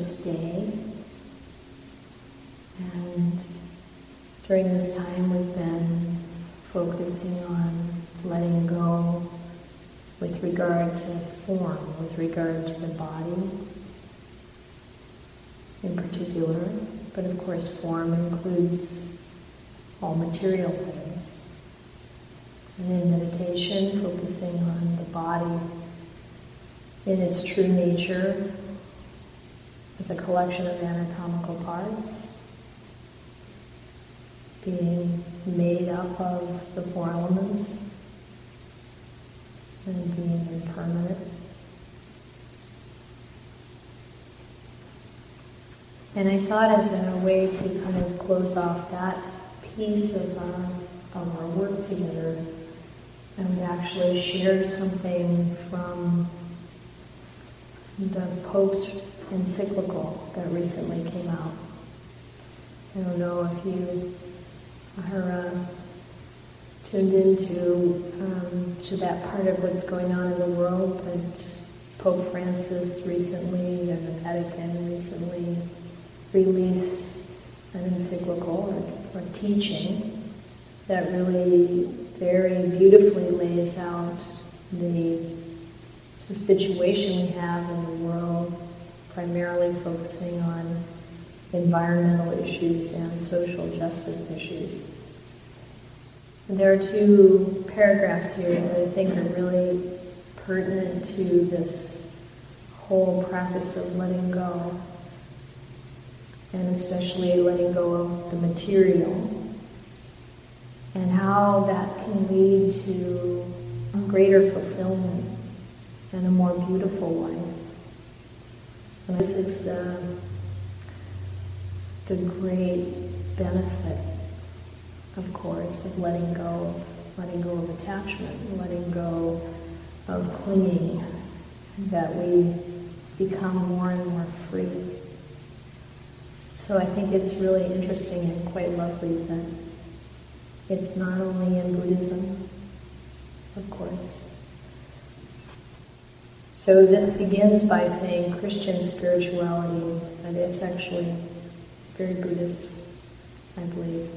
first day. And during this time we've been focusing on letting go with regard to form, with regard to the body in particular, but of course form includes all material things. And in meditation, focusing on the body in its true nature as a collection of anatomical parts, being made up of the four elements and being impermanent. And I thought as a way to kind of close off that piece of, uh, of our work together, I would actually share something from the Pope's encyclical that recently came out. I don't know if you are uh, tuned into um, to that part of what's going on in the world, but Pope Francis recently and the Vatican recently released an encyclical or, or teaching that really very beautifully lays out the situation we have in primarily focusing on environmental issues and social justice issues. And there are two paragraphs here that I think are really pertinent to this whole practice of letting go and especially letting go of the material, and how that can lead to greater fulfillment and a more beautiful life. And this is the, the great benefit, of course, of letting go, letting go of attachment, letting go of clinging, that we become more and more free. So I think it's really interesting and quite lovely that it's not only in Buddhism, of course. So this begins by saying Christian spirituality, and it's actually very Buddhist, I believe,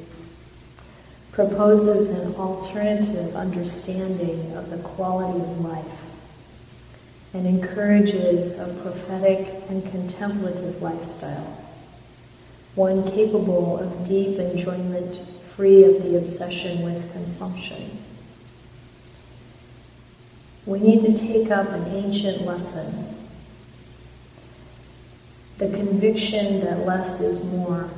proposes an alternative understanding of the quality of life and encourages a prophetic and contemplative lifestyle one capable of deep enjoyment free of the obsession with consumption. We need to take up an ancient lesson the conviction that less is more.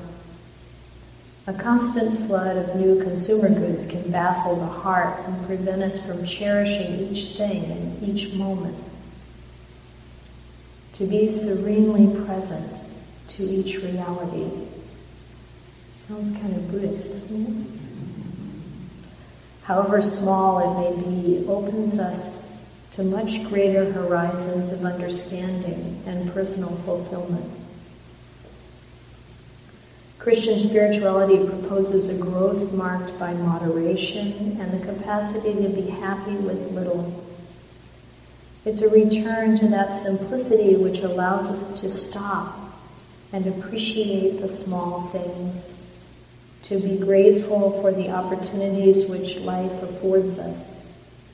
A constant flood of new consumer goods can baffle the heart and prevent us from cherishing each thing and each moment. To be serenely present to each reality. Sounds kind of Buddhist, doesn't it? However small it may be, opens us to much greater horizons of understanding and personal fulfillment. Christian spirituality proposes a growth marked by moderation and the capacity to be happy with little. It's a return to that simplicity which allows us to stop and appreciate the small things, to be grateful for the opportunities which life affords us,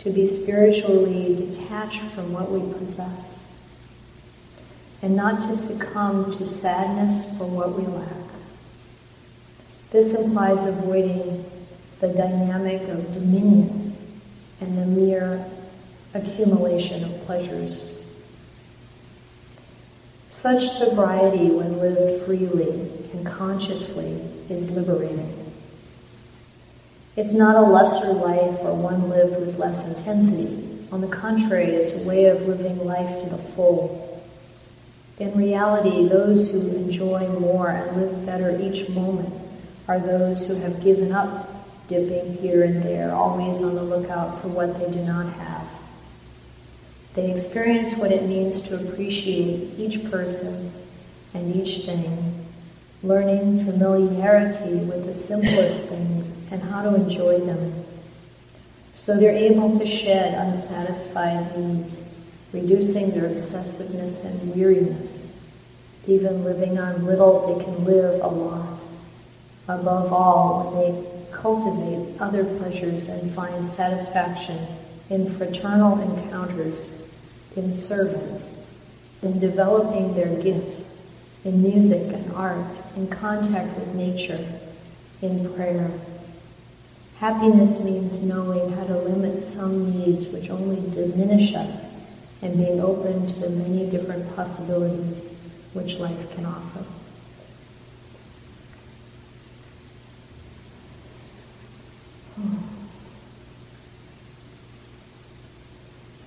to be spiritually detached from what we possess, and not to succumb to sadness for what we lack. This implies avoiding the dynamic of dominion and the mere accumulation of pleasures. Such sobriety, when lived freely and consciously, is liberating. It's not a lesser life or one lived with less intensity. On the contrary, it's a way of living life to the full. In reality, those who enjoy more and live better each moment are those who have given up dipping here and there, always on the lookout for what they do not have. They experience what it means to appreciate each person and each thing, learning familiarity with the simplest things and how to enjoy them. So they're able to shed unsatisfied needs, reducing their obsessiveness and weariness. Even living on little, they can live a lot. Above all, when they cultivate other pleasures and find satisfaction in fraternal encounters, in service, in developing their gifts, in music and art, in contact with nature, in prayer. Happiness means knowing how to limit some needs which only diminish us and being open to the many different possibilities which life can offer. Hmm.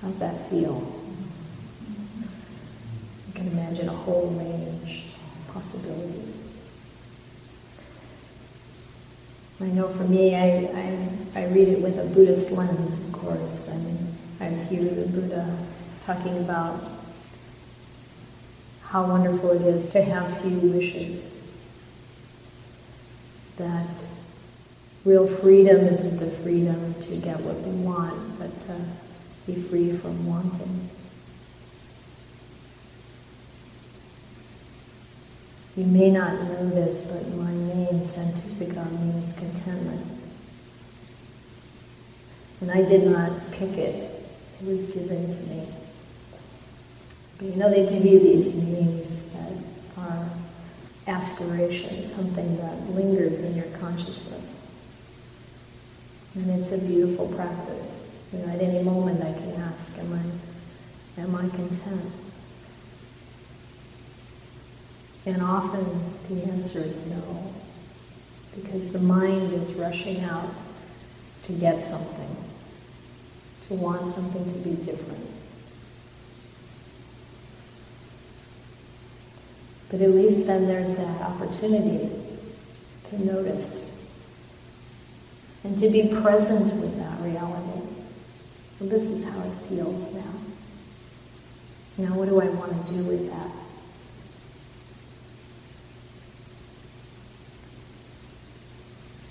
How's that feel? You can imagine a whole range of possibilities. I know for me, I, I, I read it with a Buddhist lens, of course. I mean, I hear the Buddha talking about how wonderful it is to have few wishes. That real freedom isn't the freedom to get what we want, but to be free from wanting. You may not know this, but my name, Santussika, means contentment. And I did not pick it. It was given to me. But you know, they give you these names that are aspirations, something that lingers in your consciousness. And it's a beautiful practice. You know, at any moment I can ask, am I, am I content? And often the answer is no, because the mind is rushing out to get something, to want something to be different. But at least then there's that opportunity to notice and to be present with that reality. Well, this is how it feels now. Now, what do I want to do with that?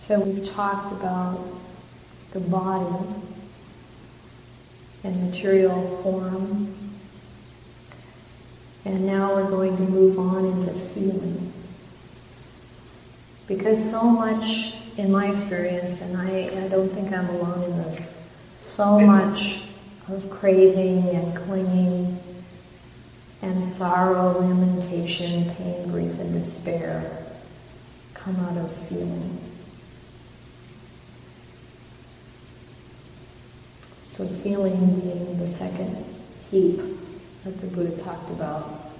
So we've talked about the body and material form. And now we're going to move on into feeling. Because so much in my experience, and I, I don't think I'm alone in this, so much of craving and clinging and sorrow, lamentation, pain, grief, and despair come out of feeling. So feeling being the second heap that the Buddha talked about.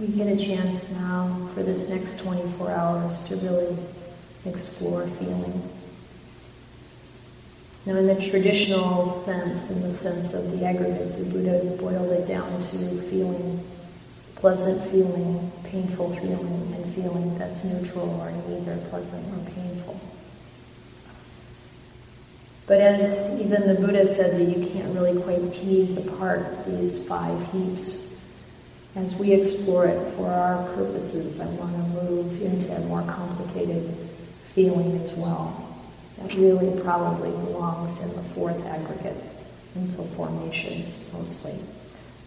We get a chance now for this next 24 hours to really explore feeling. Now, in the traditional sense, in the sense of the aggregates, the Buddha boiled it down to feeling, pleasant feeling, painful feeling, and feeling that's neutral or neither pleasant or painful. But as even the Buddha said that you can't really quite tease apart these five heaps as we explore it for our purposes, I want to move into a more complicated feeling as well. That really probably belongs in the fourth aggregate, mental formations mostly.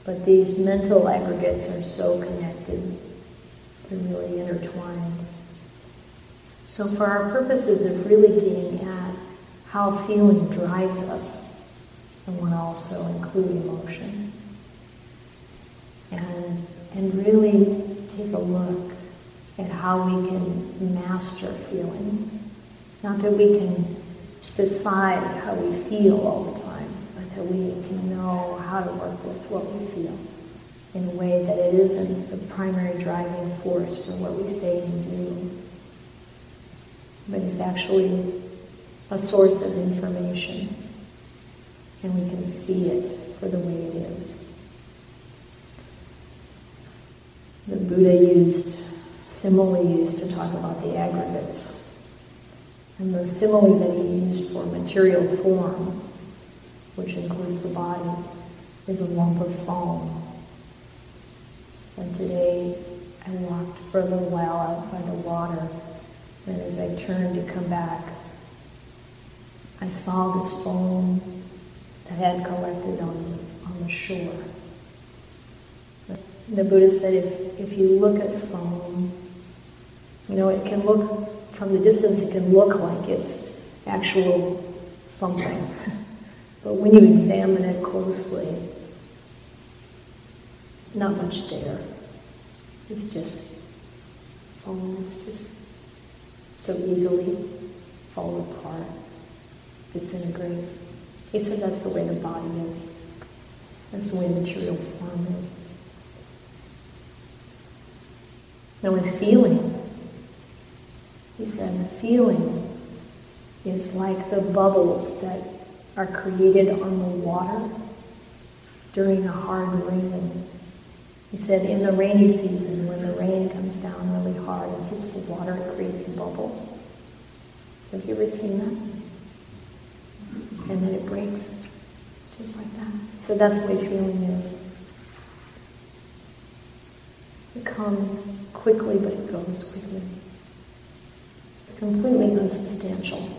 But these mental aggregates are so connected, they're really intertwined. So for our purposes of really getting how feeling drives us, I want to also include emotion and, and really take a look at how we can master feeling. Not that we can decide how we feel all the time, but that we can know how to work with what we feel in a way that it isn't the primary driving force for what we say and do, but is actually a source of information, and we can see it for the way it is. The Buddha used similes to talk about the aggregates. And the simile that he used for material form, which includes the body, is a lump of foam. And today I walked for a little while out by the water, And as I turned to come back, I saw this foam that had collected on, on the shore. The Buddha said if, if you look at foam, you know, it can look, from the distance, it can look like it's actual something. But when you examine it closely, not much there. It's just foam. It's just so easily fall apart, disintegrate. He said that's the way the body is. That's the way material form is. Now with feeling, he said feeling is like the bubbles that are created on the water during a hard rain. He said in the rainy season, when the rain comes down really hard and hits the water, it creates a bubble. Have you ever seen that? And then it breaks, just like that. So that's what feeling is. It comes quickly, but it goes quickly. Completely unsubstantial.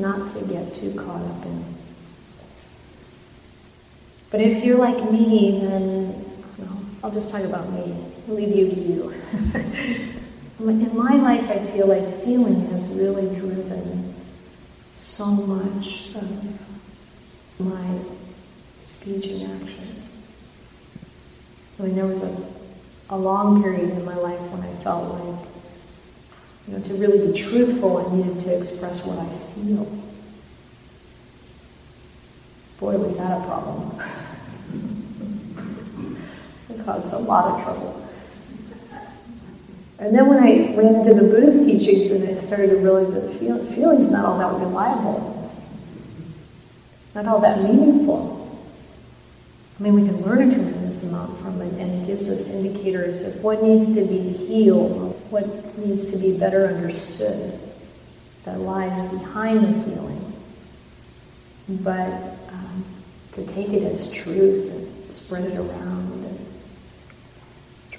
not to get too caught up in. But if you're like me, then well, I'll just talk about me. I'll leave you to you. in my life, I feel like feeling has really driven so much of my speech and action. I mean, there was a, a long period in my life when I felt like you know, to really be truthful, I needed to express what I feel. Boy, was that a problem. it caused a lot of trouble. And then when I ran into the Buddhist teachings and I started to realize that feel, feeling's not all that reliable, not all that meaningful. I mean, we can learn a tremendous amount from it, and it gives us indicators of what needs to be healed, what needs to be better understood that lies behind the feeling. But um, to take it as truth and spread it around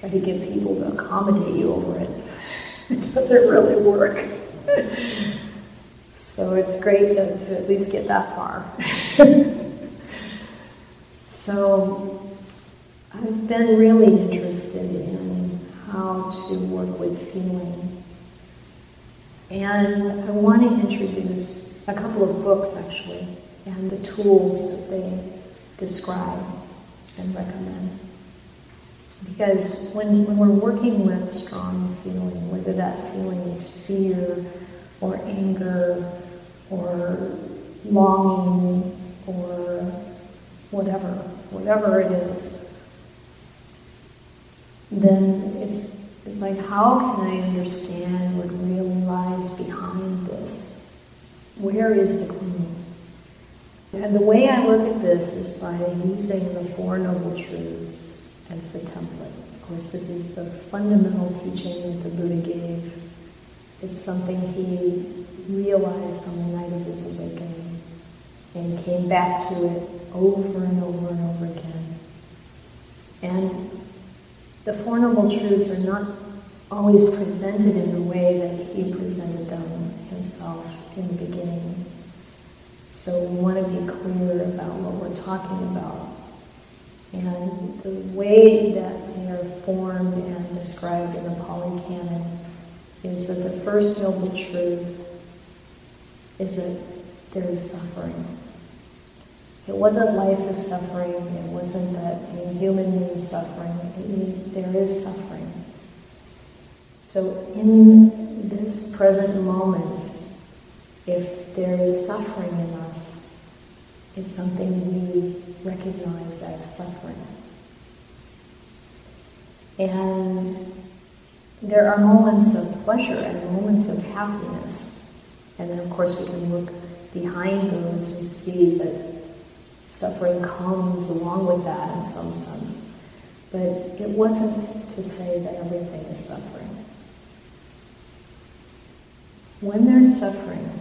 try to get people to accommodate you over it, it doesn't really work. so it's great to, to at least get that far. So I've been really interested in how to work with feeling. And I want to introduce a couple of books actually and the tools that they describe and recommend. Because when, when we're working with strong feeling, whether that feeling is fear or anger or longing or whatever, whatever it is, then it's, it's like, how can I understand what really lies behind this? Where is the clinging? And the way I look at this is by using the Four Noble Truths as the template. Of course, this is the fundamental teaching that the Buddha gave. It's something he realized on the night of his awakening and came back to it over and over and over again. And the Four Noble Truths are not always presented in the way that he presented them himself in the beginning. So we want to be clear about what we're talking about. And the way that they are formed and described in the Pali Canon is that the first noble truth is that there is suffering. It wasn't life is suffering. It wasn't that being human means suffering. Means there is suffering. So in this present moment, if there is suffering in it's something we recognize as suffering. And there are moments of pleasure and moments of happiness. And then, of course, we can look behind those and see that Suffering comes along with that in some sense. But it wasn't to say that everything is suffering. When there's suffering,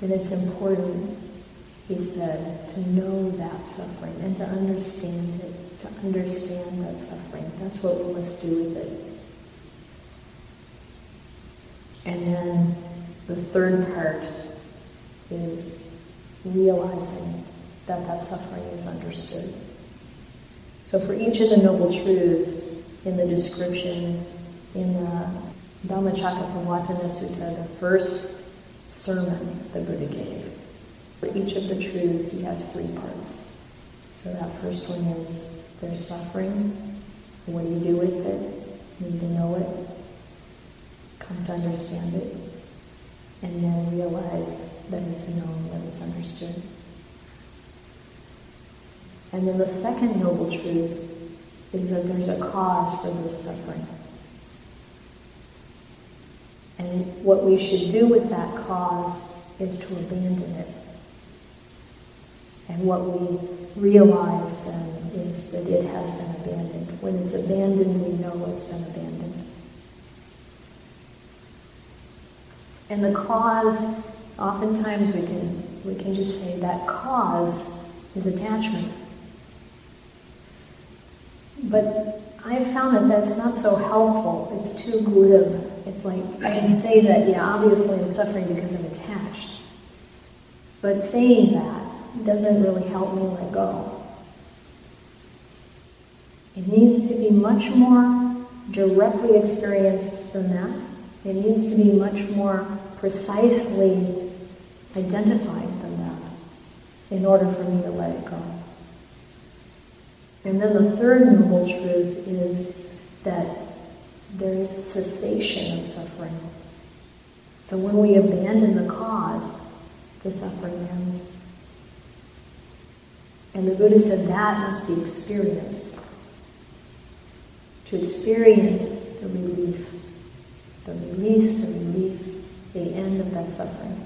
then it's important, he said, to know that suffering and to understand it to understand that suffering. That's what we must do with it. And then the third part is realizing that that suffering is understood. So for each of the Noble Truths in the description in the Dhammacakkappavattana Sutta, the first sermon the Buddha gave, for each of the truths he has three parts. So that first one is there's suffering. What do you do with it? You need to know it. Come to understand it. And then realize that it's known, that it's understood. And then the second noble truth is that there's a cause for this suffering. And what we should do with that cause is to abandon it. And what we realize then is that it has been abandoned. When it's abandoned, we know it's been abandoned. And the cause, oftentimes we can, we can just say that cause is attachment. But I've found that that's not so helpful. It's too glib. It's like, I can say that, yeah, obviously I'm suffering because I'm attached. But saying that doesn't really help me let go. It needs to be much more directly experienced than that. It needs to be much more precisely identified than that in order for me to let it go. And then the third noble truth is that there is cessation of suffering. So when we abandon the cause, the suffering ends. And the Buddha said that must be experienced. To experience the relief, the release, the relief, the end of that suffering.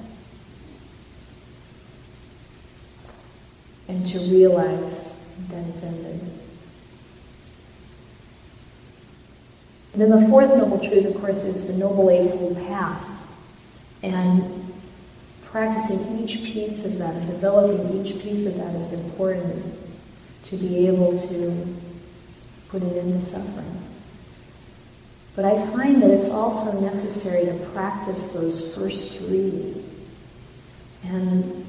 And to realize that it's ended. And then the fourth noble truth, of course, is the Noble Eightfold Path. And practicing each piece of that and developing each piece of that is important to be able to put it into suffering. But I find that it's also necessary to practice those first three. And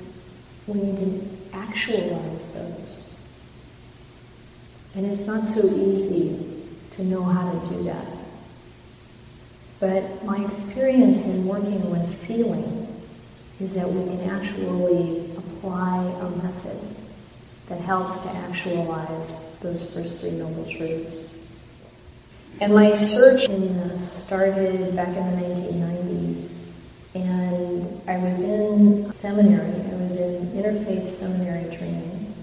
we need to actualize those. And it's not so easy to know how to do that. But my experience in working with feeling is that we can actually apply a method that helps to actualize those first three noble truths. And my search started back in the 1990s. And I was in seminary, I was in interfaith seminary training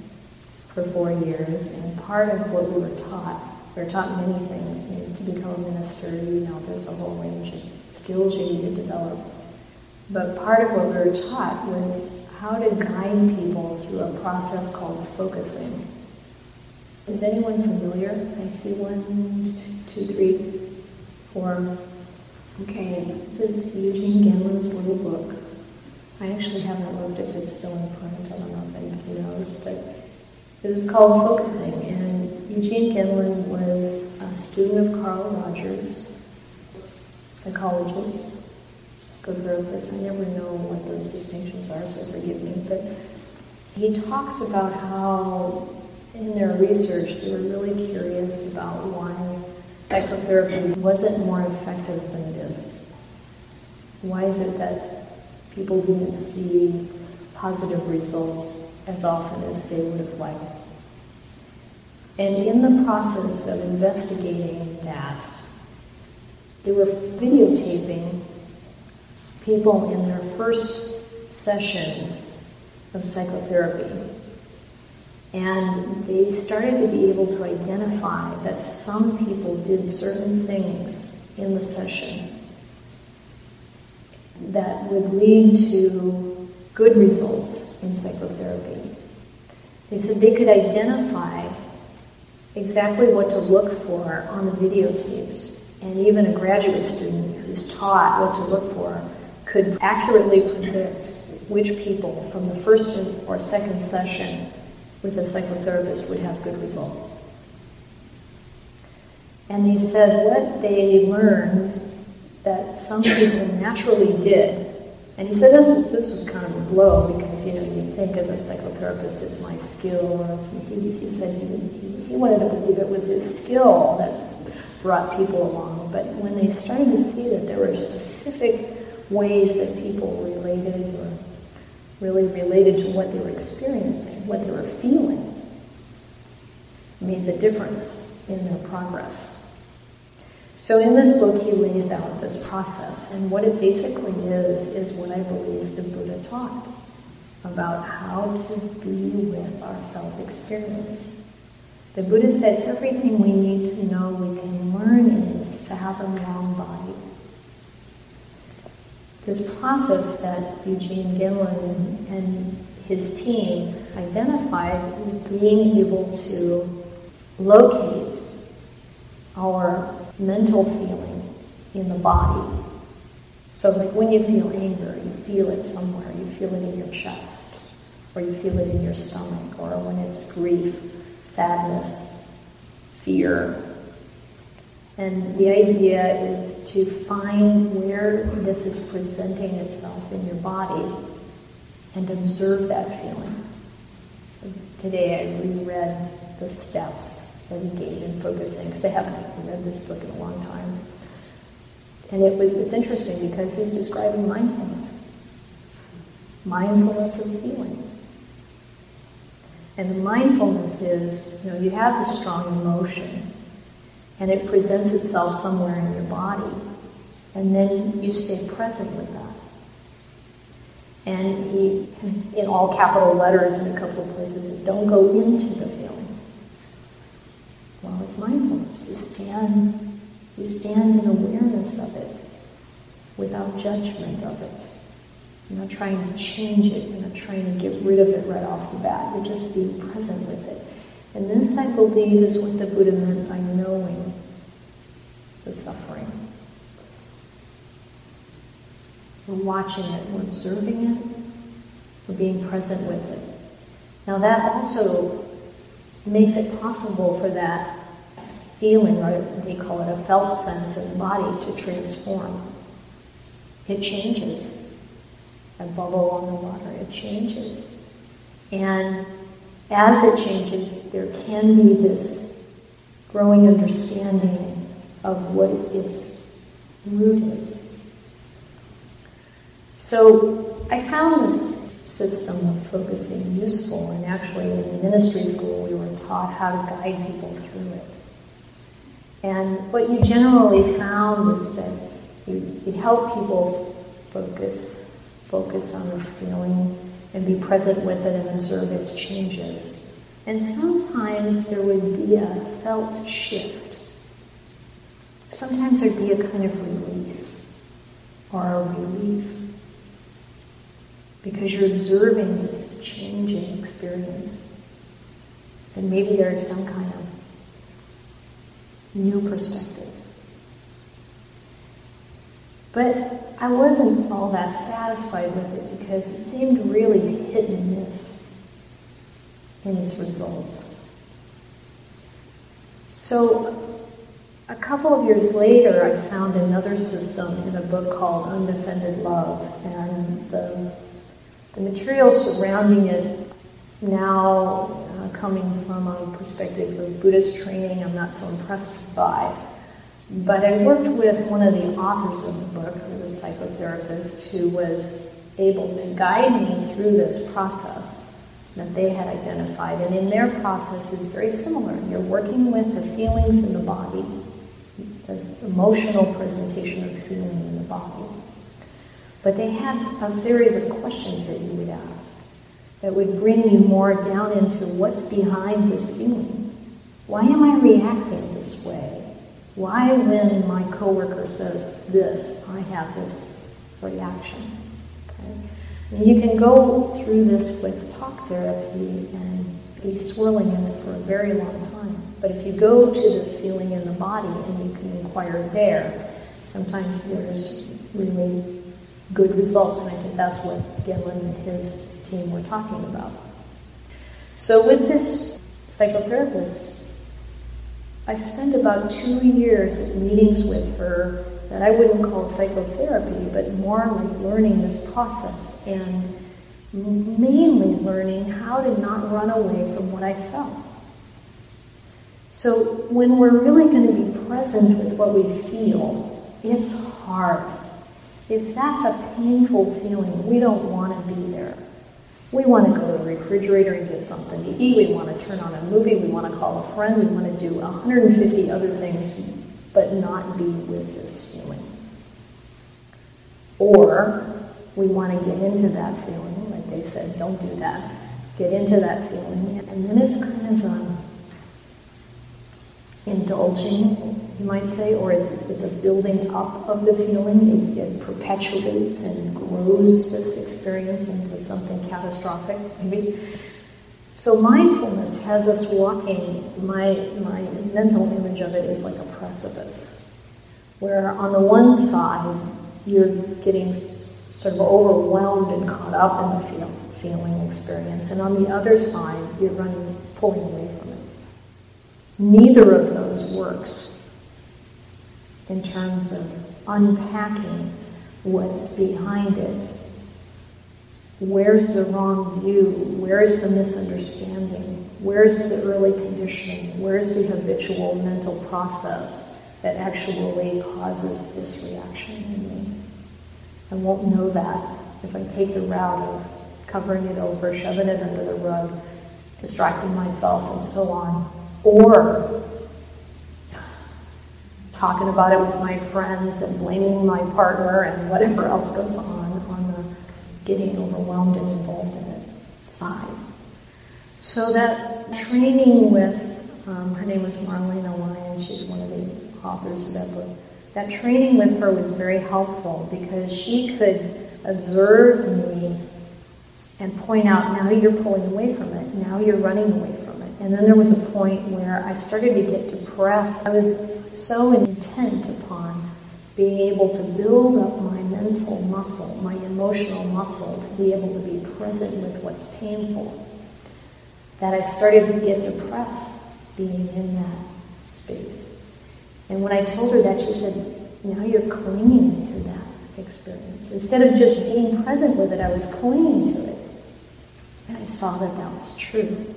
for four years. And part of what we were taught, we were taught many things. You know, to become a minister, you know, there's a whole range of skills you need to develop. But part of what we were taught was how to guide people through a process called focusing. Is anyone familiar? I see one, two, three, four. Okay, this is Eugene Gendlin's little book. I actually haven't looked if it's still in print. I don't know if anybody knows, but it is called Focusing. And Eugene Gendlin was a student of Carl Rogers, psychologist, therapist. I never know what those distinctions are, so forgive me. But he talks about how in their research they were really curious about why psychotherapy wasn't more effective than it is. Why is it that people didn't see positive results as often as they would have liked? And in the process of investigating that, they were videotaping people in their first sessions of psychotherapy. And they started to be able to identify that some people did certain things in the session that would lead to good results in psychotherapy. They said they could identify exactly what to look for on the videotapes. And even a graduate student who's taught what to look for could accurately predict which people from the first or second session with a psychotherapist would have good results. And they said what they learned that some people naturally did. And he said this was, this was kind of a blow because, you know, you think as a psychotherapist it's my skill. He, he said he, he wanted to believe it was his skill that brought people along. But when they started to see that there were specific ways that people related or really related to what they were experiencing, what they were feeling, made the difference in their progress. So in this book, he lays out this process, and what it basically is, is what I believe the Buddha taught about how to be with our felt experience. The Buddha said everything we need to know we can learn in this fathom-long body. This process that Eugene Gendlin and his team identified is being able to locate our mental feeling in the body. So, like when you feel anger, you feel it somewhere. You feel it in your chest, or you feel it in your stomach, or when it's grief, sadness, fear. And the idea is to find where this is presenting itself in your body and observe that feeling. So today I reread the steps that he gave in focusing, because I haven't read this book in a long time. And it was, it's interesting because he's describing mindfulness. Mindfulness of feeling. And the mindfulness is, you know, you have the strong emotion, and it presents itself somewhere in your body, and then you stay present with that. And he, in all capital letters in a couple of places, don't go into the feeling. Well, it's mindfulness. You stand, you stand in awareness of it without judgment of it. You're not trying to change it. You're not trying to get rid of it right off the bat. You're just being present with it. And this, I believe, is what the Buddha meant by knowing the suffering. We're watching it, we're observing it, we're being present with it. Now that also makes it possible for that feeling, or they call it a felt sense in the body, to transform. It changes. A bubble on the water, it changes. And as it changes, there can be this growing understanding of what its root is. So I found this system of focusing useful. And actually, in ministry school, we were taught how to guide people through it. And what you generally found was that you, would help people focus, focus on this feeling and be present with it and observe its changes. And sometimes there would be a felt shift. Sometimes there'd be a kind of release or a relief because you're observing this changing experience. And maybe there's some kind of new perspective. But I wasn't all that satisfied with it because it seemed really hit and miss in its results. So couple of years later, I found another system in a book called Undefended Love, and the the material surrounding it now uh, coming from a perspective of Buddhist training, I'm not so impressed by. But I worked with one of the authors of the book, who was a psychotherapist, who was able to guide me through this process that they had identified. And in their process is very similar. You're working with the feelings in the body, the emotional presentation of feeling in the body. But they had a series of questions that you would ask that would bring you more down into what's behind this feeling. Why am I reacting this way? Why, when my coworker says this, I have this reaction? Okay? You can go through this with talk therapy and be swirling in it for a very long time. But if you go to this feeling in the body and you can inquire there, sometimes there's really good results, and I think that's what Gendlin and his team were talking about. So with this psychotherapist, I spent about two years of meetings with her that I wouldn't call psychotherapy, but more like learning this process and mainly learning how to not run away from what I felt. So when we're really going to be present with what we feel, it's hard. If that's a painful feeling, we don't want to be there. We want to go to the refrigerator and get something to eat. We want to turn on a movie. We want to call a friend. We want to do 150 other things, but not be with this feeling. Or we want to get into that feeling, like they said, don't do that. Get into that feeling, and then it's kind of um, indulging you might say, or it's, it's a building up of the feeling. It, it perpetuates and grows this experience into something catastrophic, maybe. So mindfulness has us walking, my, my mental image of it is like a precipice, where on the one side, you're getting sort of overwhelmed and caught up in the feel, feeling experience, and on the other side, you're running, pulling away. Neither of those works in terms of unpacking what's behind it. Where's the wrong view? Where is the misunderstanding? Where's the early conditioning? Where's the habitual mental process that actually causes this reaction in me? I won't know that if I take the route of covering it over, shoving it under the rug, distracting myself, and so on. Or talking about it with my friends and blaming my partner and whatever else goes on on the getting overwhelmed and involved in it side. So that training with, um, her name was Marlena Lyons, she's one of the authors of that book. That training with her was very helpful because she could observe me and point out, now you're pulling away from it, now you're running away from it. And then there was a point where I started to get depressed. I was so intent upon being able to build up my mental muscle, my emotional muscle, to be able to be present with what's painful, that I started to get depressed being in that space. And when I told her that, she said, now you're clinging to that experience. Instead of just being present with it, I was clinging to it. And I saw that that was true.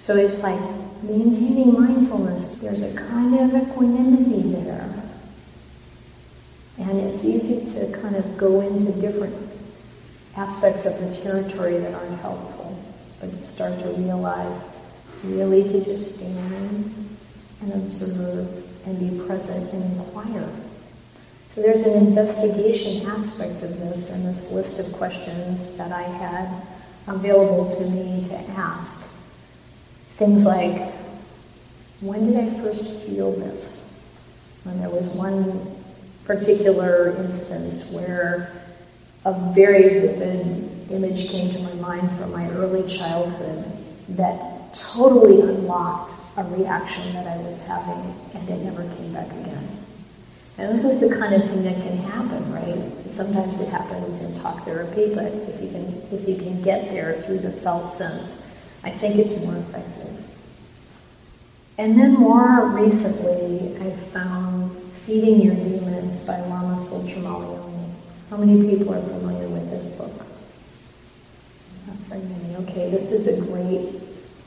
So it's like maintaining mindfulness, there's a kind of equanimity there. And it's easy to kind of go into different aspects of the territory that aren't helpful, but you start to realize really to just stand and observe and be present and inquire. So there's an investigation aspect of this and this list of questions that I had available to me to ask. Things like, when did I first feel this? And there was one particular instance where a very vivid image came to my mind from my early childhood that totally unlocked a reaction that I was having and it never came back again. And this is the kind of thing that can happen, right? Sometimes it happens in talk therapy, but if you can if you can get there through the felt sense, I think it's more effective. And then more recently, I found Feeding Your Demons by Lama Tsultrim How many people are familiar with this book? Not very many. Okay, this is a great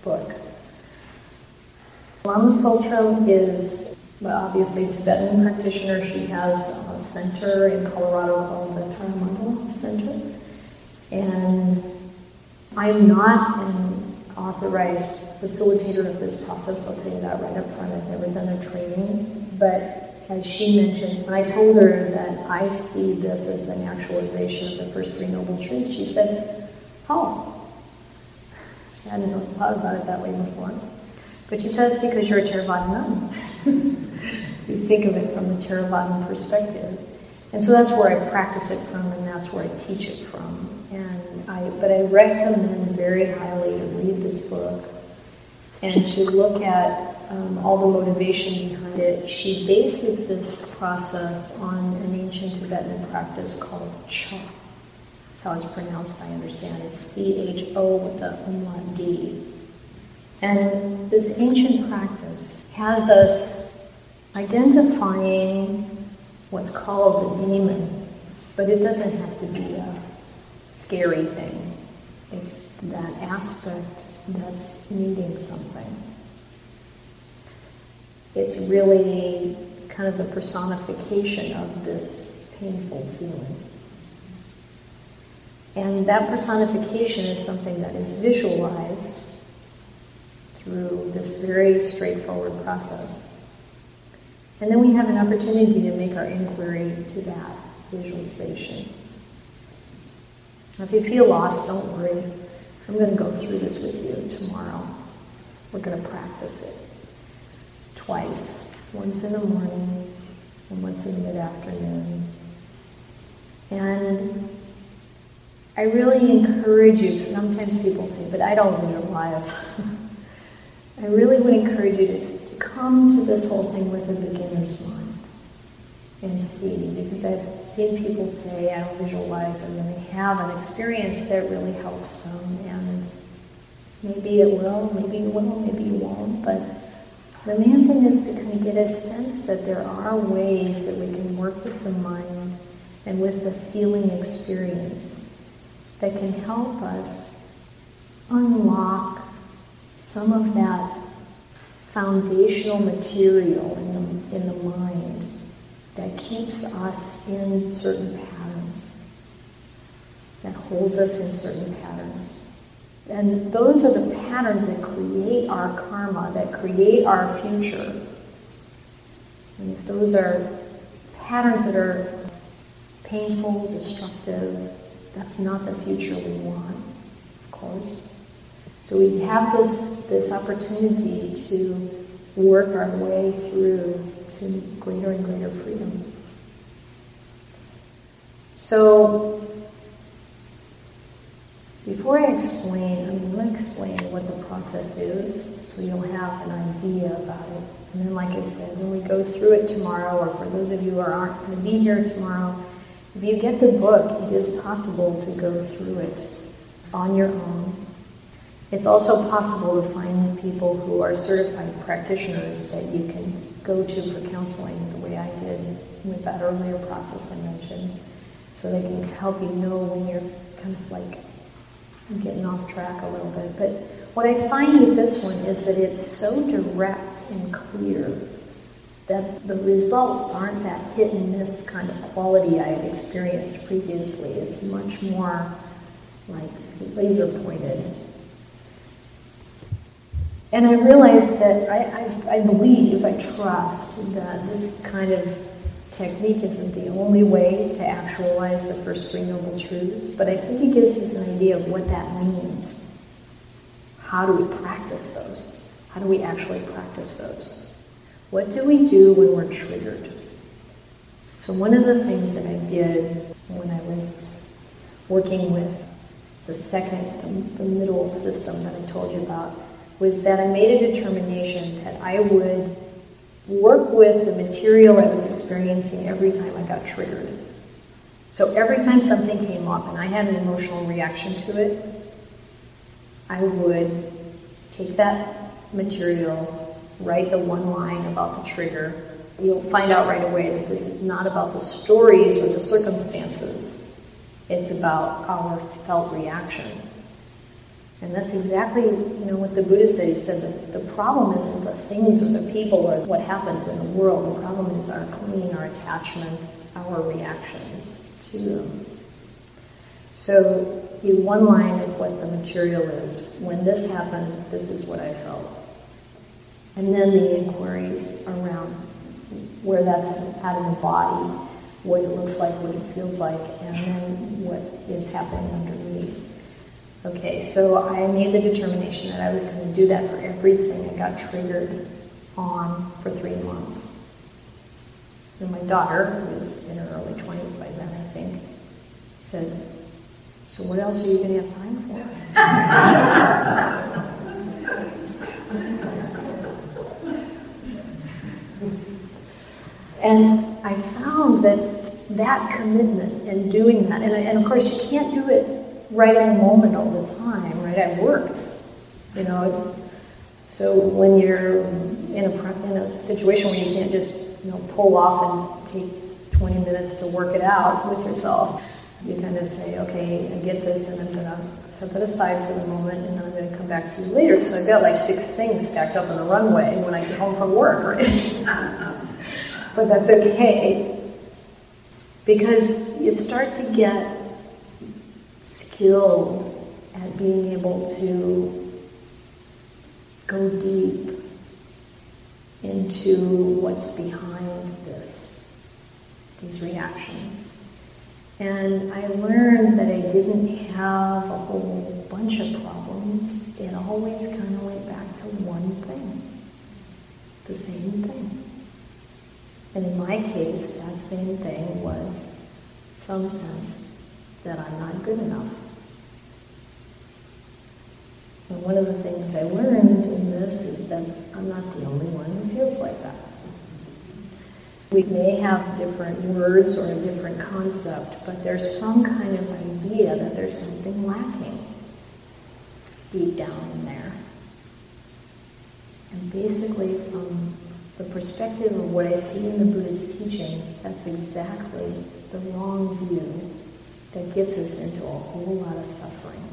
book. Lama Tsultrim is well, obviously a Tibetan practitioner. She has a center in Colorado called the Tara Mandala Center. And I'm not an authorized facilitator of this process. I'll tell you that right up front. I've never done a training. But as she mentioned, when I told her that I see this as the actualization of the first three noble truths, she said, Oh, I hadn't thought about it that way before. But she says, because you're a Theravada nun. you think of it from the Theravada perspective. And so that's where I practice it from and that's where I teach it from. And I, but I recommend very highly to read this book and to look at um, all the motivation behind it. She bases this process on an ancient Tibetan practice called Cha. That's how it's pronounced, I understand. It's C-H-O with the umlaut D. And this ancient practice has us identifying what's called the demon, but it doesn't have to be a scary thing. It's that aspect that's needing something. It's really kind of the personification of this painful feeling. And that personification is something that is visualized through this very straightforward process. And then we have an opportunity to make our inquiry to that visualization. If you feel lost, don't worry. I'm going to go through this with you tomorrow. We're going to practice it twice once in the morning and once in the mid afternoon. And I really encourage you, sometimes people say, but I don't visualize. I really would encourage you to, to come to this whole thing with a beginner's mind and see, because I've seen people say, I don't visualize, and then they have an experience that really helps them, and maybe it will, maybe you will, maybe you won't, but the main thing is to kind of get a sense that there are ways that we can work with the mind and with the feeling experience that can help us unlock some of that foundational material in the, in the mind that keeps us in certain patterns, that holds us in certain patterns. And those are the patterns that create our karma, that create our future. And if those are patterns that are painful, destructive, that's not the future we want, of course. So we have this, this opportunity to work our way through to greater and greater freedom. So before I explain, I'm going to explain what the process is so you'll have an idea about it. And then, like I said, when we go through it tomorrow, or for those of you who aren't going to be here tomorrow, if you get the book, it is possible to go through it on your own it's also possible to find people who are certified practitioners that you can go to for counseling the way I did with that earlier process I mentioned. So they can help you know when you're kind of like getting off track a little bit. But what I find with this one is that it's so direct and clear that the results aren't that hit and miss kind of quality I had experienced previously. It's much more like laser pointed and I realized that I, I, I believe, I trust that this kind of technique isn't the only way to actualize the first three noble truths, but I think it gives us an idea of what that means. How do we practice those? How do we actually practice those? What do we do when we're triggered? So one of the things that I did when I was working with the second, the, the middle system that I told you about, was that I made a determination that I would work with the material I was experiencing every time I got triggered. So every time something came up and I had an emotional reaction to it, I would take that material, write the one line about the trigger. You'll find out right away that this is not about the stories or the circumstances. It's about our felt reaction. And that's exactly, you know, what the Buddha said. He said that the problem isn't the things or the people or what happens in the world. The problem is our clinging, our attachment, our reactions to them. So you one line of what the material is. When this happened, this is what I felt. And then the inquiries around where that's at in the body, what it looks like, what it feels like, and then what is happening underneath. Okay, so I made the determination that I was going to do that for everything I got triggered on for three months. And my daughter, who was in her early 20s by then, I think, said, So what else are you going to have time for? and I found that that commitment and doing that, and, and of course you can't do it right in the moment all the time, right? I worked, you know, So when you're in a, in a situation where you can't just you know pull off and take 20 minutes to work it out with yourself, you kind of say, okay, I get this, and I'm gonna set it aside for the moment, and then I'm gonna come back to you later. So I've got like six things stacked up on the runway when I get home from work, right? but that's okay because you start to get skilled at being able to go deep into what's behind this, these reactions. And I learned that I didn't have a whole bunch of problems. It always kind of went back to one thing, the same thing. And in my case, that same thing was some sense that I'm not good enough. And one of the things I learned in this is that I'm not the only one who feels like that. We may have different words or a different concept, but there's some kind of idea that there's something lacking deep down in there. And basically, from the perspective of what I see in the Buddha's teachings, that's exactly the wrong view that gets us into a whole lot of suffering.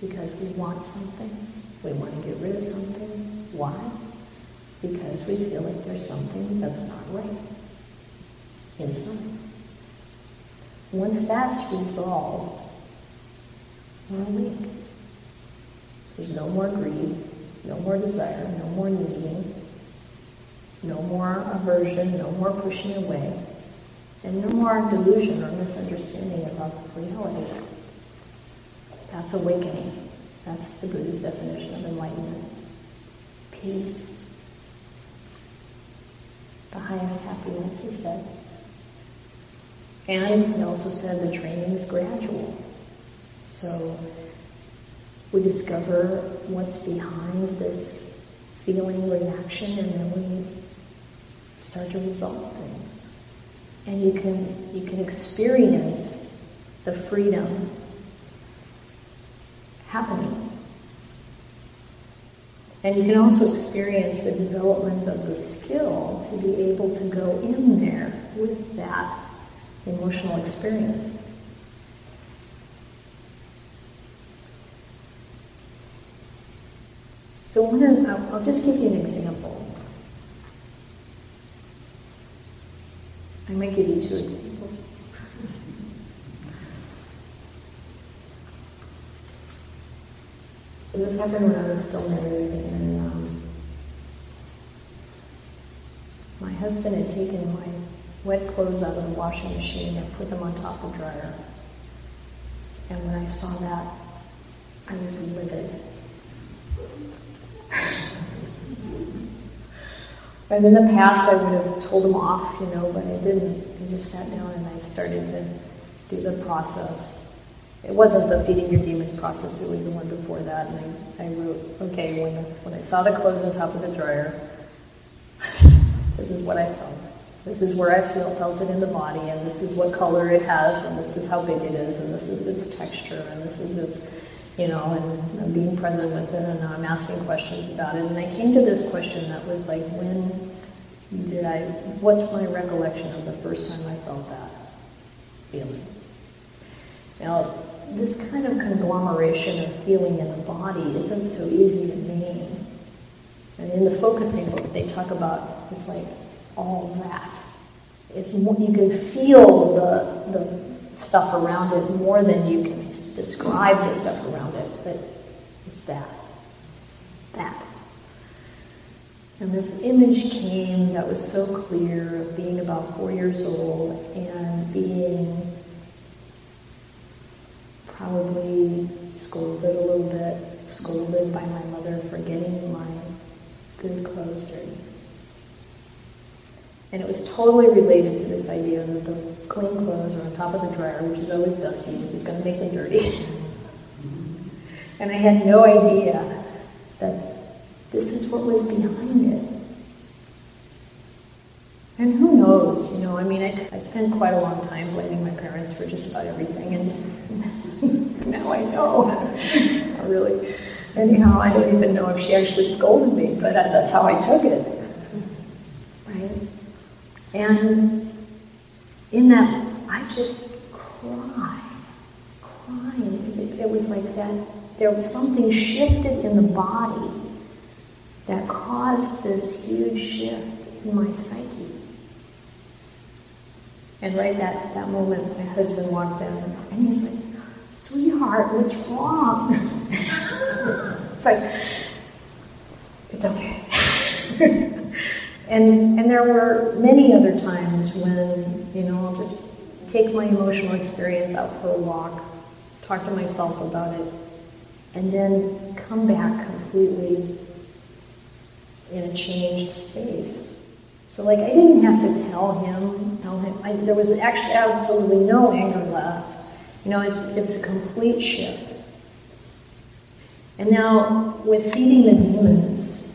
Because we want something, we want to get rid of something. Why? Because we feel like there's something that's not right inside. Once that's resolved, we're awake. There's no more greed, no more desire, no more needing, no more aversion, no more pushing away, and no more delusion or misunderstanding about reality. That's awakening. That's the Buddha's definition of enlightenment. Peace. The highest happiness, he said. And he also said the training is gradual. So we discover what's behind this feeling reaction and then we start to resolve things. And you can, you can experience the freedom happening. And you can also experience the development of the skill to be able to go in there with that emotional experience. So I'll just give you an example. I might give you two examples. This happened when I was still married, and um, my husband had taken my wet clothes out of the washing machine and put them on top of the dryer. And when I saw that, I was livid. And in the past, I would have told him off, you know, but I didn't. I just sat down and I started to do the process. It wasn't the feeding your demons process, it was the one before that. And I, I wrote, okay, when, when I saw the clothes on top of the dryer, this is what I felt. This is where I feel, felt it in the body, and this is what color it has, and this is how big it is, and this is its texture, and this is its you know, and I'm being present with it and I'm asking questions about it. And I came to this question that was like, when did I, what's my recollection of the first time I felt that feeling? Now, this kind of conglomeration of feeling in the body isn't so easy to name. And in the focusing book, they talk about it's like all that. It's more, you can feel the, the stuff around it more than you can describe the stuff around it, but it's that. That. And this image came that was so clear of being about four years old and being probably scolded a little bit, scolded by my mother for getting my good clothes dirty. And it was totally related to this idea that the clean clothes are on top of the dryer, which is always dusty, which is going to make them dirty. and I had no idea that this is what was behind it. And who knows, you know, I mean, I, I spent quite a long time blaming my parents for just about everything, and now I know. really. Anyhow, I don't even know if she actually scolded me, but that's how I took it. Right? And in that, I just cried, crying, because it, it was like that, there was something shifted in the body that caused this huge shift in my psyche. And right that, that moment, my husband walked in, and he's like, sweetheart, what's wrong? it's like, it's okay. and, and there were many other times when, you know, I'll just take my emotional experience out for a walk, talk to myself about it, and then come back completely in a changed space. So, like, I didn't have to tell him, tell him. I, there was actually absolutely no anger left. You know, it's, it's a complete shift. And now, with feeding the demons,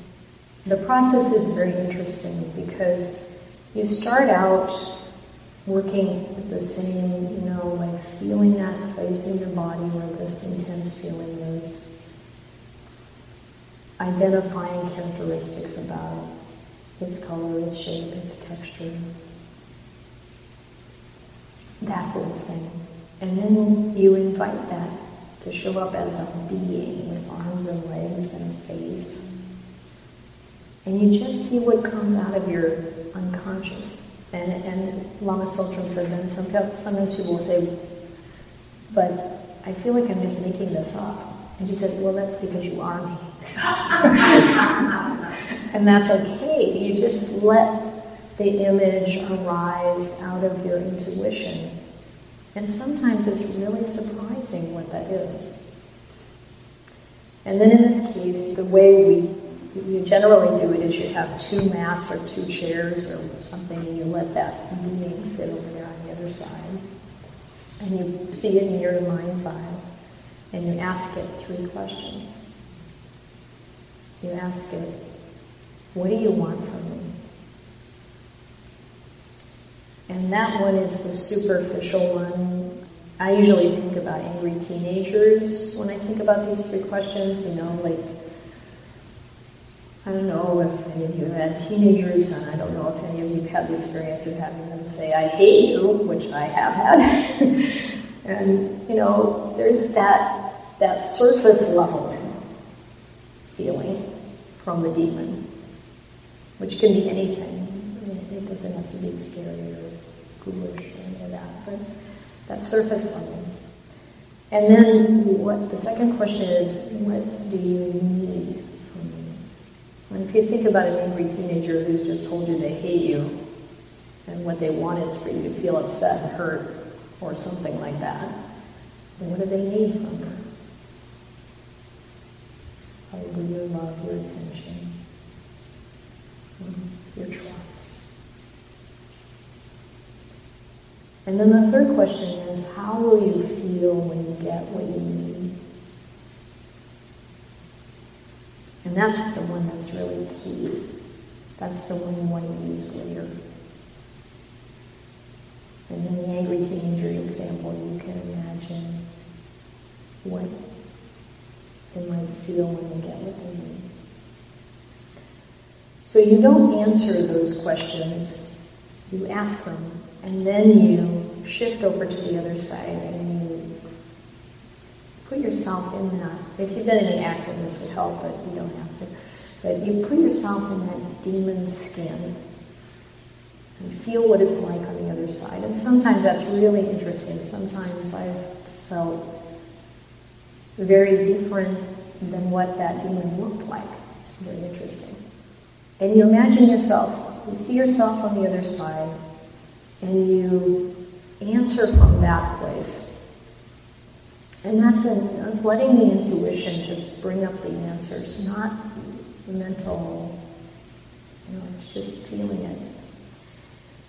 the process is very interesting because you start out working with the same, you know, like feeling that place in your body where this intense feeling is, identifying characteristics about it, its color, its shape, its texture, that whole thing. And then you invite that to show up as a being with arms and legs and face. And you just see what comes out of your unconscious. And, and Lama Tsultrim says, and sometimes, sometimes people will say, but I feel like I'm just making this up. And she said, well, that's because you are making this up. and that's okay. You just let the image arise out of your intuition and sometimes it's really surprising what that is. And then in this case, the way we you generally do it is you have two mats or two chairs or something, and you let that being sit over there on the other side. And you see it in your mind's eye, and you ask it three questions. You ask it, what do you want from me? And that one is the superficial one. I usually think about angry teenagers when I think about these three questions. You know, like, I don't know if any of you have had teenagers, and I don't know if any of you have had the experience of having them say, I hate you, which I have had. and, you know, there's that, that surface level feeling from the demon, which can be anything. It doesn't have to be scary that, surface level. And then what the second question is, what do you need from me? And if you think about an angry teenager who's just told you they hate you, and what they want is for you to feel upset and hurt, or something like that, then what do they need from you? Probably your love, your attention, hmm, your trust. And then the third question is, how will you feel when you get what you need? And that's the one that's really key. That's the one you want to use later. And in the angry teenager example, you can imagine what they might feel when they get what they need. So you don't answer those questions, you ask them and then you shift over to the other side and you put yourself in that. If you've done any acting, this would help, but you don't have to. But you put yourself in that demon's skin and feel what it's like on the other side. And sometimes that's really interesting. Sometimes I've felt very different than what that demon looked like. It's very interesting. And you imagine yourself, you see yourself on the other side, and you answer from that place. And that's, that's letting the intuition just bring up the answers, not the mental, you know, it's just feeling it.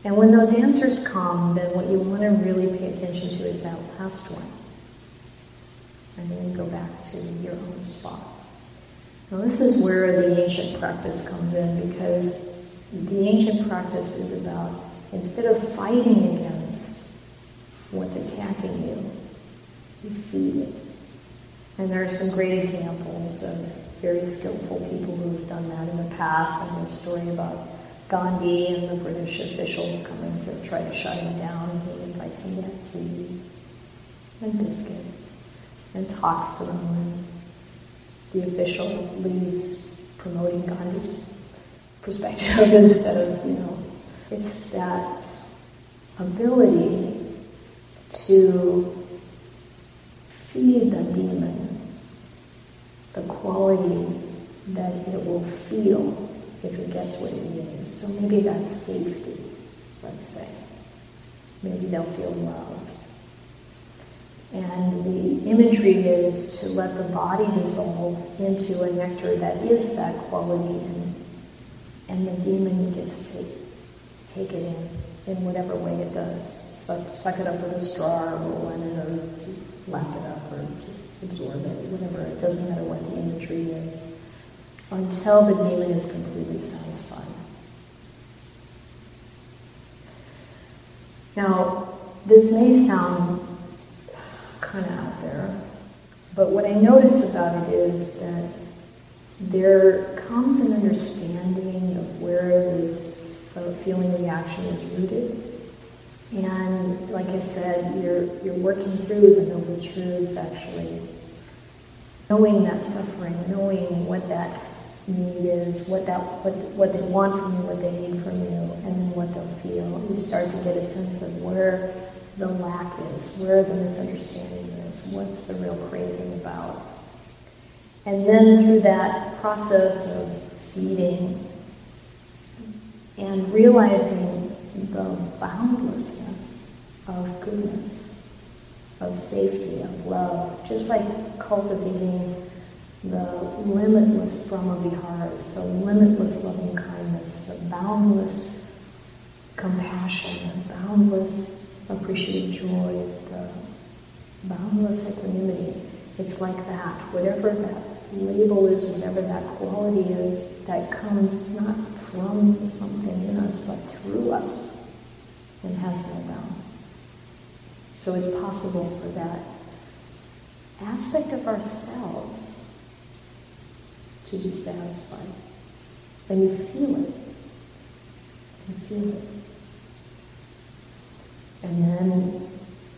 And when those answers come, then what you want to really pay attention to is that last one. And then go back to your own spot. Now this is where the ancient practice comes in because the ancient practice is about Instead of fighting against what's attacking you, you feed it. And there are some great examples uh, very skillful people who have done that in the past. And there's a story about Gandhi and the British officials coming to try to shut him down. And he invites them to have tea and biscuits and talks to them. And the official leaves promoting Gandhi's perspective instead of, you know, it's that ability to feed the demon the quality that it will feel if it gets what it needs. So maybe that's safety, let's say. Maybe they'll feel loved. And the imagery is to let the body dissolve into a nectar that is that quality and, and the demon gets to take it in in whatever way it does. Suck, suck it up with a straw or roll in it or lap it up or just absorb it, whatever. It doesn't matter what the imagery is. Until the demon is completely satisfied. Now, this may sound kind of out there, but what I notice about it is that there comes an understanding of where this feeling reaction is rooted. And like I said, you're, you're working through the noble truths actually. Knowing that suffering, knowing what that need is, what that what what they want from you, what they need from you, and then what they'll feel. You start to get a sense of where the lack is, where the misunderstanding is, what's the real craving about. And then through that process of feeding and realizing the boundlessness of goodness, of safety, of love, just like cultivating the limitless brahmaviharas, the limitless loving kindness, the boundless compassion, the boundless appreciative joy, the boundless equanimity. It's like that. Whatever that label is, whatever that quality is, that comes not from something in us, but through us, and has no bound. So it's possible for that aspect of ourselves to be satisfied. And you feel it. You feel it. And then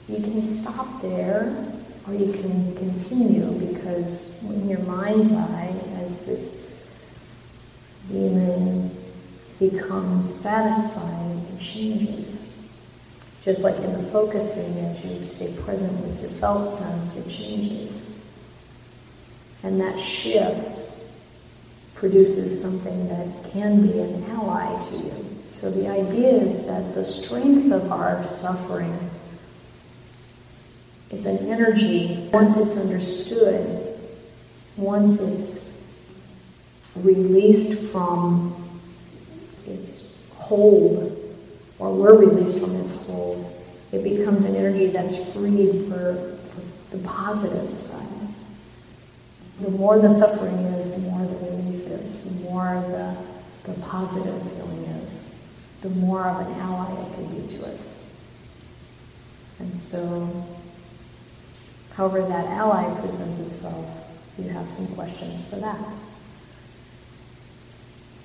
you can stop there or you can continue because in your mind's eye, as this demon becomes satisfying and changes. Just like in the focusing, as you stay present with your felt sense, it changes. And that shift produces something that can be an ally to you. So the idea is that the strength of our suffering is an energy, once it's understood, once it's released from hold, or we're released from its hold, it becomes an energy that's freed for, for the positive side. The more the suffering is, the more the relief is, the more the, the positive feeling is, the more of an ally it can be to us. And so, however that ally presents itself, you have some questions for that.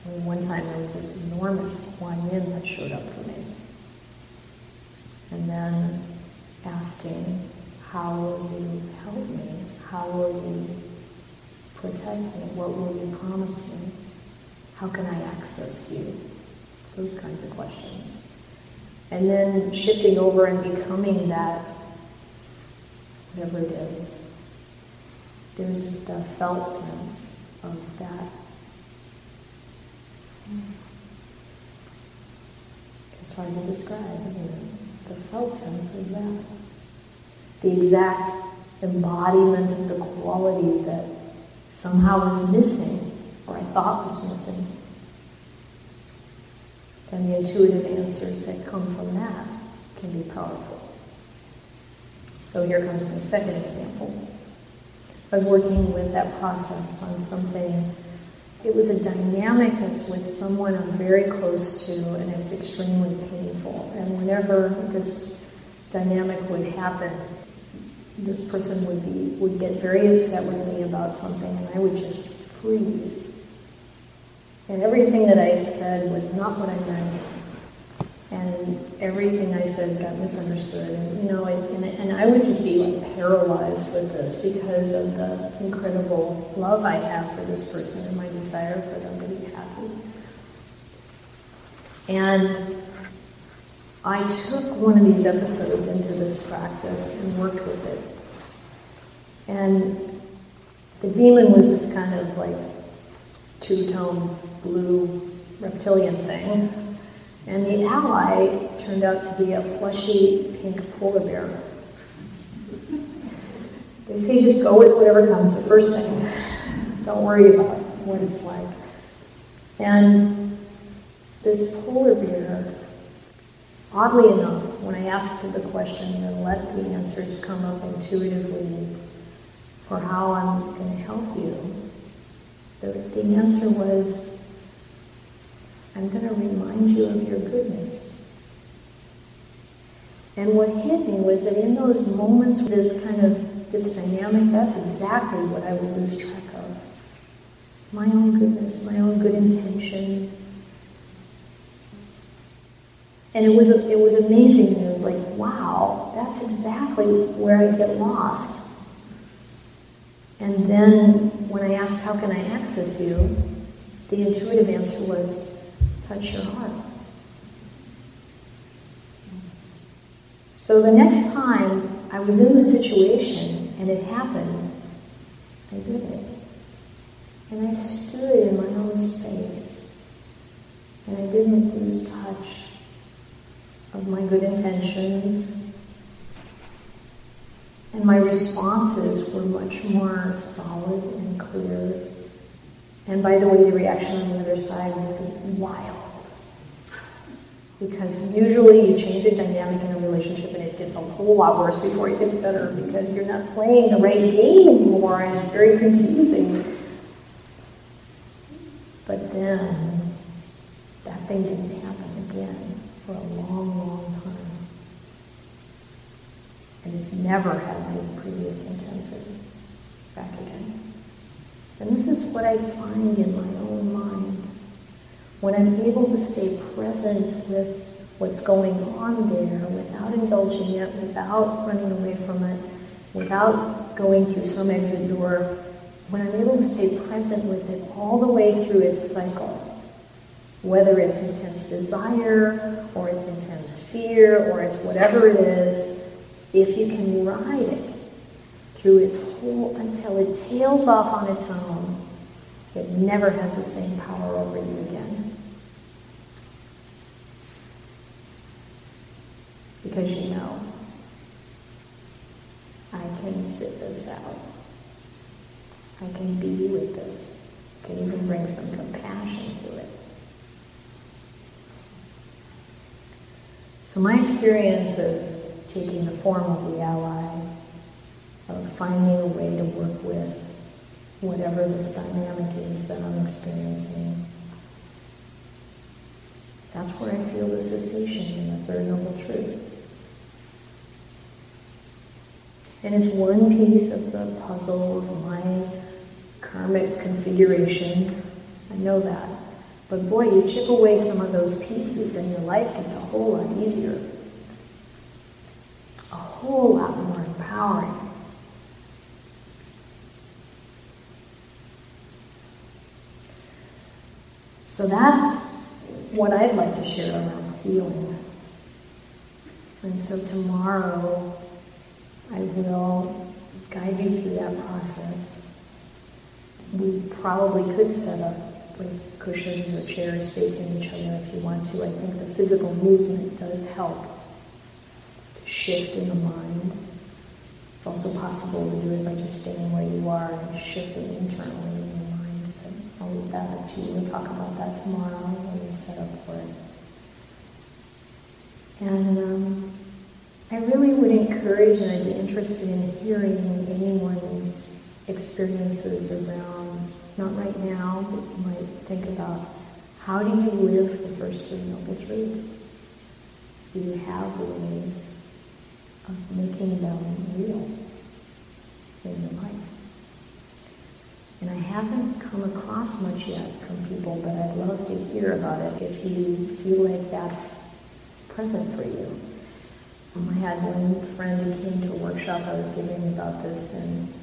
I mean, one time there was this enormous Kuan Yin that showed up for me. And then asking, how will you help me? How will you protect me? What will you promise me? How can I access you? Those kinds of questions. And then shifting over and becoming that, whatever it is. There's the felt sense of that it's hard to describe, isn't it? The felt sense of that. The exact embodiment of the quality that somehow was missing, or I thought was missing. And the intuitive answers that come from that can be powerful. So here comes my second example. I was working with that process on something it was a dynamic that's with someone I'm very close to, and it's extremely painful. And whenever this dynamic would happen, this person would be would get very upset with me about something, and I would just freeze. And everything that I said was not what I meant, and everything I said got misunderstood. And you know, and, and I would just be like paralyzed with this because of the incredible love I have for this person and my desire for them to be happy. And I took one of these episodes into this practice and worked with it. And the demon was this kind of like two-tone blue reptilian thing. And the ally turned out to be a plushy pink polar bear. They say just go with whatever comes the first thing. Don't worry about what it's like. And this polar bear Oddly enough, when I asked the question and let the answers come up intuitively for how I'm going to help you, the, the answer was, I'm going to remind you of your goodness. And what hit me was that in those moments, this kind of this dynamic, that's exactly what I would lose track of. My own goodness, my own good intention, and it was, it was amazing. It was like, wow, that's exactly where I get lost. And then when I asked, how can I access you? The intuitive answer was, touch your heart. So the next time I was in the situation and it happened, I did it. And I stood in my own space. And I didn't lose touch of my good intentions. And my responses were much more solid and clear. And by the way, the reaction on the other side would be wild. Because usually you change the dynamic in a relationship and it gets a whole lot worse before it gets better because you're not playing the right game anymore and it's very confusing. But then that thing didn't happen again for a long, long time. And it's never had the previous intensity back again. And this is what I find in my own mind. When I'm able to stay present with what's going on there without indulging it, without running away from it, without going through some exit door, when I'm able to stay present with it all the way through its cycle, whether it's intense desire or it's intense fear or it's whatever it is, if you can ride it through its whole until it tails off on its own, it never has the same power over you again. Because you know, I can sit this out. I can be with this. I can even bring some compassion to it. So my experience of taking the form of the ally, of finding a way to work with whatever this dynamic is that I'm experiencing, that's where I feel the cessation in the Third Noble Truth. And it's one piece of the puzzle of my karmic configuration. I know that. But boy, you chip away some of those pieces and your life gets a whole lot easier. A whole lot more empowering. So that's what I'd like to share around feeling. And so tomorrow I will guide you through that process. We probably could set up with cushions or chairs facing each other if you want to. I think the physical movement does help to shift in the mind. It's also possible to do it by just staying where you are and shifting internally in the mind. But I'll leave that up to you. We'll talk about that tomorrow when we set up for it. And um, I really would encourage and I'd be interested in hearing anyone's experiences around not right now, but you might think about how do you live the first three noble truths? Do you have ways of making them real in your life. And I haven't come across much yet from people, but I'd love to hear about it if you feel like that's present for you. I had one friend who came to a workshop I was giving about this, and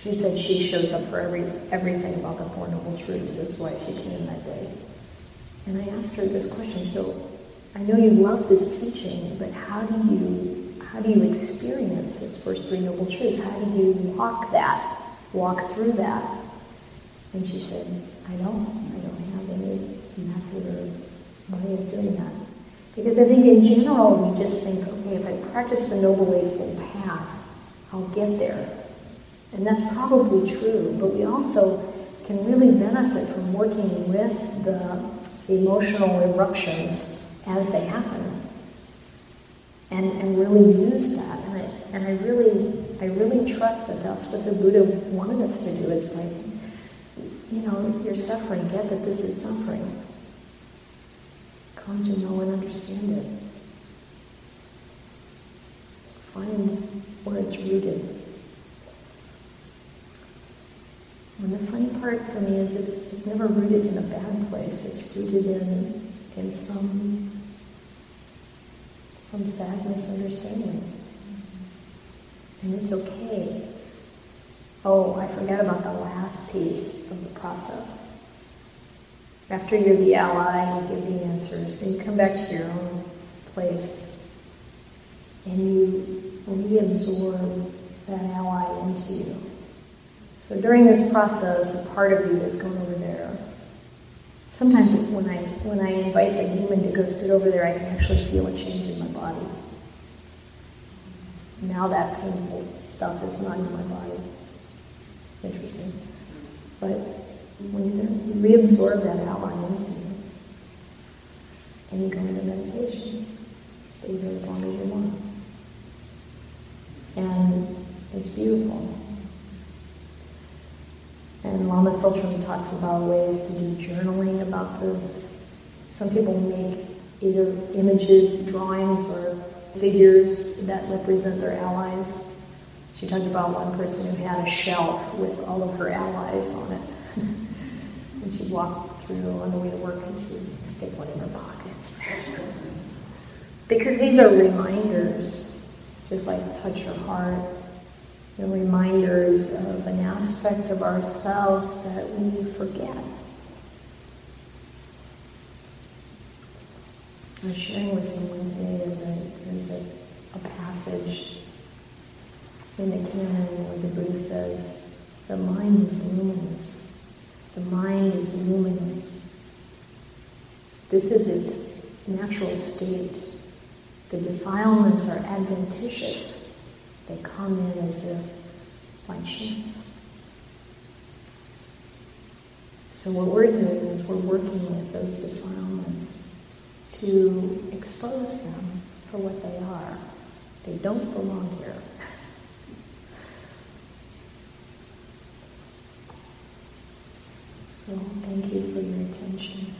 she said she shows up for every everything about the Four Noble Truths. That's why she came that day. And I asked her this question. So I know you love this teaching, but how do you how do you experience this first three noble truths? How do you walk that? Walk through that? And she said, I don't. I don't have any method or way of doing that. Because I think in general we just think, if I practice the Noble Eightfold Path, I'll get there. And that's probably true, but we also can really benefit from working with the emotional eruptions as they happen. And, and really use that. And I, and I really I really trust that that's what the Buddha wanted us to do. It's like, you know, you're suffering, get that this is suffering. Come to know and understand it. Find where it's rooted. And the funny part for me is it's, it's never rooted in a bad place. It's rooted in, in some, some sad misunderstanding. And it's okay. Oh, I forgot about the last piece of the process. After you're the ally, you give the answers, and you come back to your own place, and you reabsorb that ally into you. So during this process, a part of you is going over there. Sometimes when I when I invite the demon to go sit over there, I can actually feel a change in my body. Now that painful stuff is not in my body. Interesting. But when you reabsorb that ally into you, and you go into meditation, stay there as long as you want. And it's beautiful. Lama talks about ways to do journaling about this. Some people make either images, drawings, or figures that represent their allies. She talked about one person who had a shelf with all of her allies on it. and she'd walk through on the way to work and she'd stick one in her pocket. because these are reminders, just like touch your heart, the reminders of an aspect of ourselves that we forget. I was sharing with someone today, there's a, there's a, a passage in the canon where the Buddha says, the mind is luminous. The mind is luminous. This is its natural state. The defilements are adventitious they come in as if by chance. So what we're doing is we're working with those defilements to expose them for what they are. They don't belong here. So thank you for your attention.